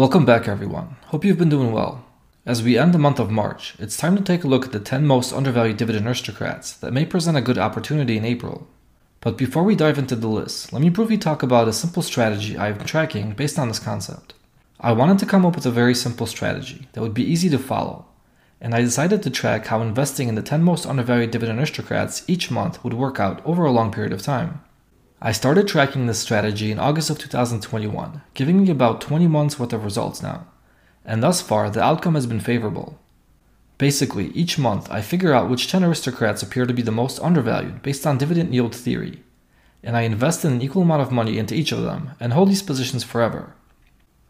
Welcome back, everyone. Hope you've been doing well. As we end the month of March, it's time to take a look at the 10 most undervalued dividend aristocrats that may present a good opportunity in April. But before we dive into the list, let me briefly talk about a simple strategy I've been tracking based on this concept. I wanted to come up with a very simple strategy that would be easy to follow, and I decided to track how investing in the 10 most undervalued dividend aristocrats each month would work out over a long period of time. I started tracking this strategy in August of 2021, giving me about 20 months worth of results now, and thus far the outcome has been favorable. Basically, each month I figure out which 10 aristocrats appear to be the most undervalued based on dividend yield theory, and I invest an equal amount of money into each of them and hold these positions forever.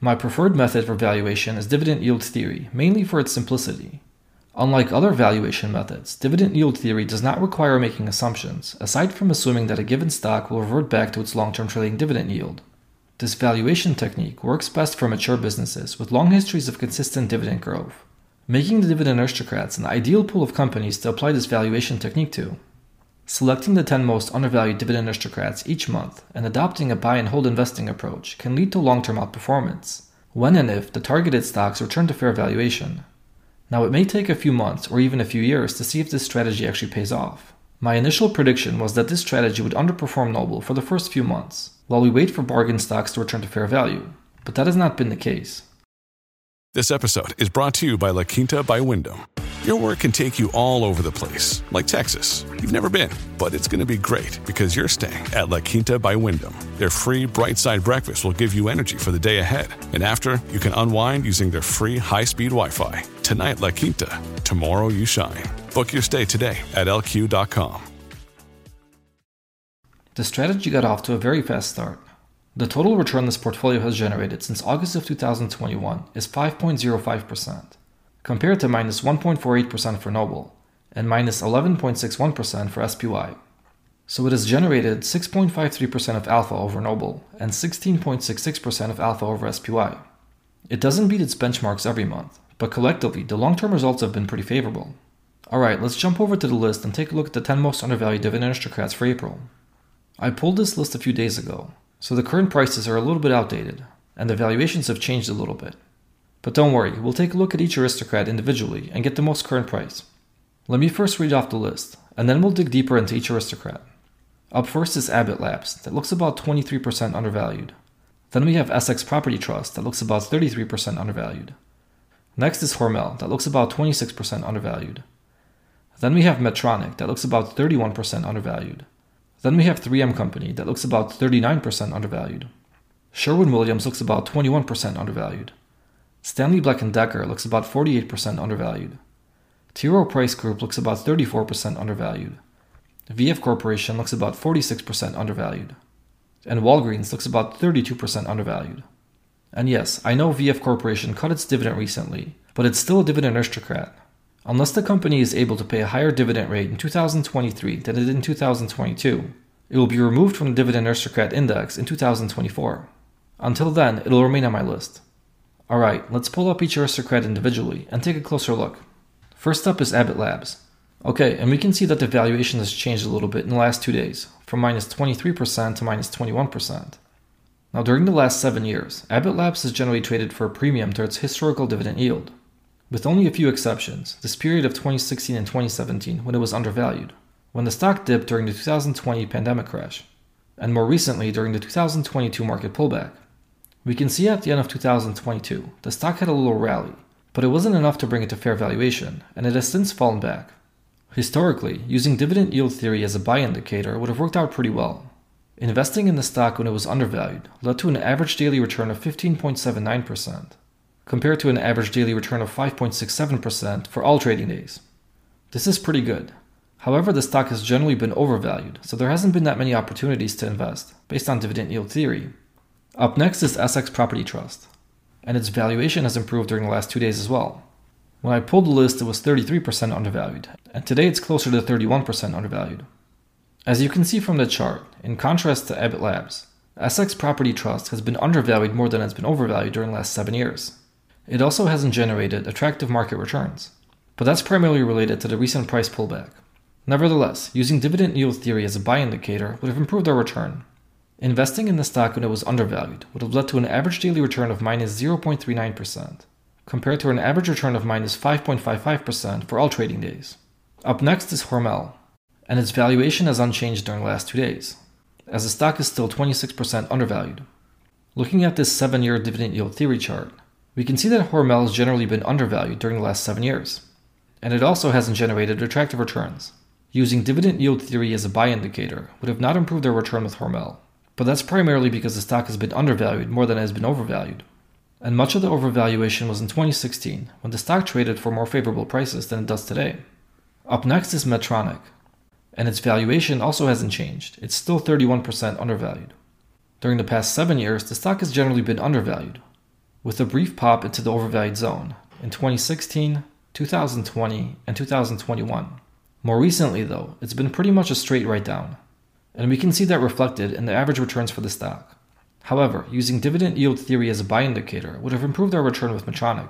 My preferred method for valuation is dividend yield theory, mainly for its simplicity. Unlike other valuation methods, dividend yield theory does not require making assumptions, aside from assuming that a given stock will revert back to its long term trading dividend yield. This valuation technique works best for mature businesses with long histories of consistent dividend growth making the dividend aristocrats an ideal pool of companies to apply this valuation technique to. Selecting the 10 most undervalued dividend aristocrats each month and adopting a buy and hold investing approach can lead to long term outperformance, when and if the targeted stocks return to fair valuation. Now, it may take a few months or even a few years to see if this strategy actually pays off. My initial prediction was that this strategy would underperform Noble for the first few months, while we wait for bargain stocks to return to fair value, but that has not been the case. This episode is brought to you by La Quinta by Wyndham. Your work can take you all over the place, like Texas. You've never been, but it's going to be great because you're staying at La Quinta by Wyndham. Their free bright side breakfast will give you energy for the day ahead. And after, you can unwind using their free high speed Wi Fi. Tonight, La Quinta. Tomorrow, you shine. Book your stay today at lq.com. The strategy got off to a very fast start. The total return this portfolio has generated since August of 2021 is 5.05%, compared to minus 1.48% for Noble and minus 11.61% for SPY. So it has generated 6.53% of alpha over Noble and 16.66% of alpha over SPY. It doesn't beat its benchmarks every month, but collectively, the long term results have been pretty favorable. Alright, let's jump over to the list and take a look at the 10 most undervalued dividend aristocrats for April. I pulled this list a few days ago, so the current prices are a little bit outdated, and the valuations have changed a little bit. But don't worry, we'll take a look at each aristocrat individually and get the most current price. Let me first read off the list, and then we'll dig deeper into each aristocrat. Up first is Abbott Labs, that looks about 23% undervalued. Then we have Essex Property Trust, that looks about 33% undervalued. Next is Hormel, that looks about 26% undervalued. Then we have Medtronic, that looks about 31% undervalued. Then we have 3M Company that looks about 39% undervalued. Sherwin Williams looks about 21% undervalued. Stanley Black & Decker looks about 48% undervalued. T. Rowe Price Group looks about 34% undervalued. VF Corporation looks about 46% undervalued. And Walgreens looks about 32% undervalued. And yes, I know VF Corporation cut its dividend recently, but it's still a dividend aristocrat. Unless the company is able to pay a higher dividend rate in 2023 than it did in 2022, it will be removed from the Dividend Aristocrat Index in 2024. Until then, it'll remain on my list. Alright, let's pull up each aristocrat individually and take a closer look. First up is Abbott Labs. Okay, and we can see that the valuation has changed a little bit in the last two days, from minus 23% to minus 21%. Now, during the last seven years, Abbott Labs has generally traded for a premium to its historical dividend yield with only a few exceptions, this period of 2016 and 2017 when it was undervalued, when the stock dipped during the 2020 pandemic crash, and more recently during the 2022 market pullback. We can see at the end of 2022, the stock had a little rally, but it wasn't enough to bring it to fair valuation, and it has since fallen back. Historically, using dividend yield theory as a buy indicator would have worked out pretty well. Investing in the stock when it was undervalued led to an average daily return of 15.79%, compared to an average daily return of 5.67% for all trading days. This is pretty good. However, the stock has generally been overvalued, so there hasn't been that many opportunities to invest, based on dividend yield theory. Up next is Essex Property Trust, and its valuation has improved during the last two days as well. When I pulled the list, it was 33% undervalued, and today it's closer to 31% undervalued. As you can see from the chart, in contrast to Abbott Labs, Essex Property Trust has been undervalued more than it's been overvalued during the last seven years. It also hasn't generated attractive market returns, but that's primarily related to the recent price pullback. Nevertheless, using dividend yield theory as a buy indicator would have improved our return. Investing in the stock when it was undervalued would have led to an average daily return of minus 0.39%, compared to an average return of minus 5.55% for all trading days. Up next is Hormel, and its valuation has unchanged during the last two days, as the stock is still 26% undervalued. Looking at this 7 year dividend yield theory chart, we can see that Hormel has generally been undervalued during the last 7 years, and it also hasn't generated attractive returns. Using dividend yield theory as a buy indicator would have not improved their return with Hormel, but that's primarily because the stock has been undervalued more than it has been overvalued. And much of the overvaluation was in 2016, when the stock traded for more favorable prices than it does today. Up next is Medtronic, and its valuation also hasn't changed. It's still 31% undervalued. During the past seven years, the stock has generally been undervalued, with a brief pop into the overvalued zone in 2016, 2020, and 2021. More recently, though, it's been pretty much a straight right down, and we can see that reflected in the average returns for the stock. However, using dividend yield theory as a buy indicator would have improved our return with Medtronic.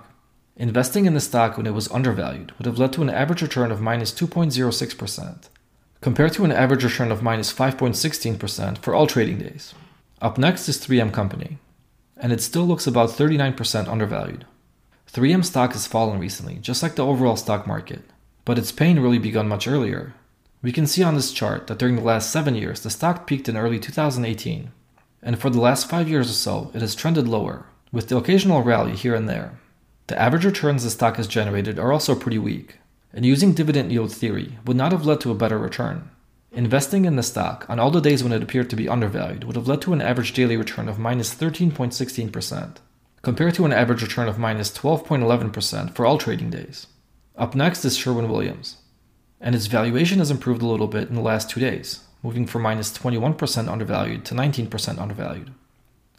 Investing in the stock when it was undervalued would have led to an average return of minus 2.06%, compared to an average return of minus 5.16% for all trading days. Up next is 3M Company, and it still looks about 39% undervalued. 3M stock has fallen recently, just like the overall stock market, but its pain really begun much earlier. We can see on this chart that during the last 7 years, the stock peaked in early 2018, and for the last 5 years or so, it has trended lower, with the occasional rally here and there. The average returns the stock has generated are also pretty weak, and using dividend yield theory would not have led to a better return. Investing in the stock on all the days when it appeared to be undervalued would have led to an average daily return of minus 13.16%, compared to an average return of minus 12.11% for all trading days. Up next is Sherwin Williams, and its valuation has improved a little bit in the last two days, moving from minus 21% undervalued to 19% undervalued.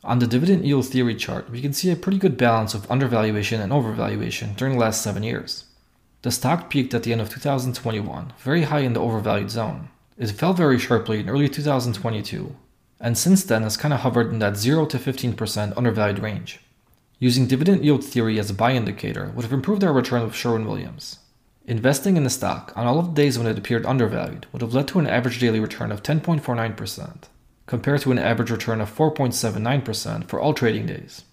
On the dividend yield theory chart, we can see a pretty good balance of undervaluation and overvaluation during the last seven years. The stock peaked at the end of 2021, very high in the overvalued zone, it fell very sharply in early 2022, and since then has kind of hovered in that 0 to 15% undervalued range. Using dividend yield theory as a buy indicator would have improved our return with Sherwin Williams. Investing in the stock on all of the days when it appeared undervalued would have led to an average daily return of 10.49%, compared to an average return of 4.79% for all trading days.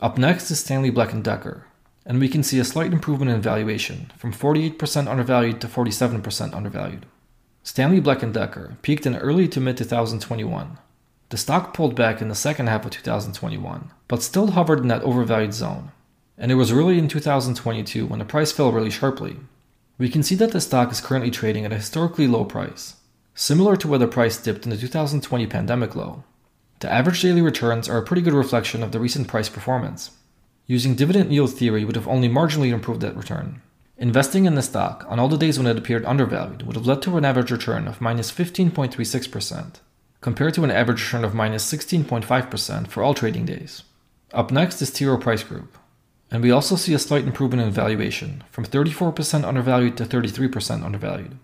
Up next is Stanley Black & Decker, and we can see a slight improvement in valuation from 48% undervalued to 47% undervalued. Stanley Black & Decker peaked in early to mid 2021. The stock pulled back in the second half of 2021, but still hovered in that overvalued zone. And it was really in 2022 when the price fell really sharply. We can see that the stock is currently trading at a historically low price, similar to where the price dipped in the 2020 pandemic low. The average daily returns are a pretty good reflection of the recent price performance. Using dividend yield theory would have only marginally improved that return. Investing in the stock on all the days when it appeared undervalued would have led to an average return of minus 15.36%, compared to an average return of minus 16.5% for all trading days. Up next is T. Price Group, and we also see a slight improvement in valuation from 34% undervalued to 33% undervalued.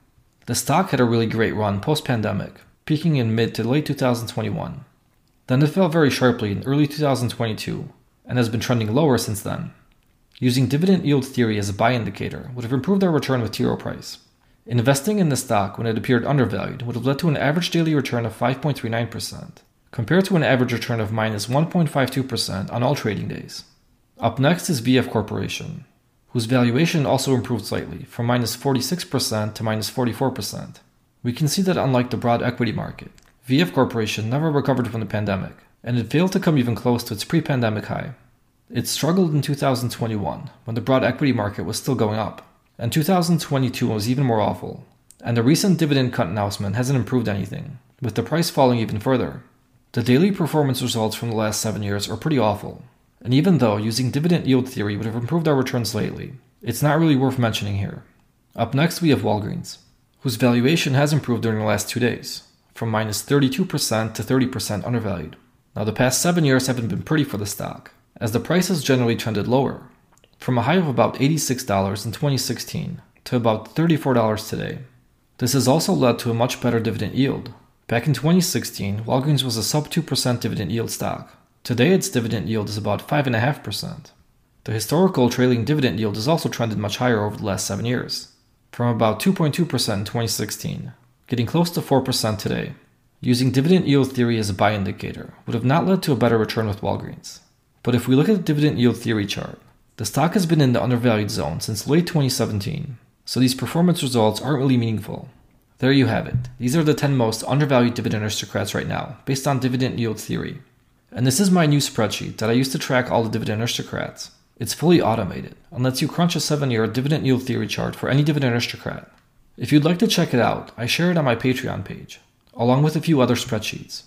The stock had a really great run post pandemic, peaking in mid to late 2021. Then it fell very sharply in early 2022 and has been trending lower since then. Using dividend yield theory as a buy indicator would have improved our return with T. Price. Investing in the stock when it appeared undervalued would have led to an average daily return of 5.39%, compared to an average return of minus 1.52% on all trading days. Up next is VF Corporation, whose valuation also improved slightly from minus 46% to minus 44%. We can see that unlike the broad equity market, VF Corporation never recovered from the pandemic, and it failed to come even close to its pre pandemic high. It struggled in 2021 when the broad equity market was still going up, and 2022 was even more awful. And the recent dividend cut announcement hasn't improved anything, with the price falling even further. The daily performance results from the last seven years are pretty awful, and even though using dividend yield theory would have improved our returns lately, it's not really worth mentioning here. Up next, we have Walgreens, whose valuation has improved during the last two days, from minus 32% to 30% undervalued. Now, the past seven years haven't been pretty for the stock, as the price has generally trended lower, from a high of about $86 in 2016 to about $34 today. This has also led to a much better dividend yield. Back in 2016, Walgreens was a sub 2% dividend yield stock. Today, its dividend yield is about 5.5%. The historical trailing dividend yield has also trended much higher over the last seven years, from about 2.2% in 2016, getting close to 4% today. Using dividend yield theory as a buy indicator would have not led to a better return with Walgreens. But if we look at the dividend yield theory chart, the stock has been in the undervalued zone since late 2017, so these performance results aren't really meaningful. There you have it. These are the 10 most undervalued dividend aristocrats right now, based on dividend yield theory. And this is my new spreadsheet that I use to track all the dividend aristocrats. It's fully automated and lets you crunch a 7 year dividend yield theory chart for any dividend aristocrat. If you'd like to check it out, I share it on my Patreon page, along with a few other spreadsheets.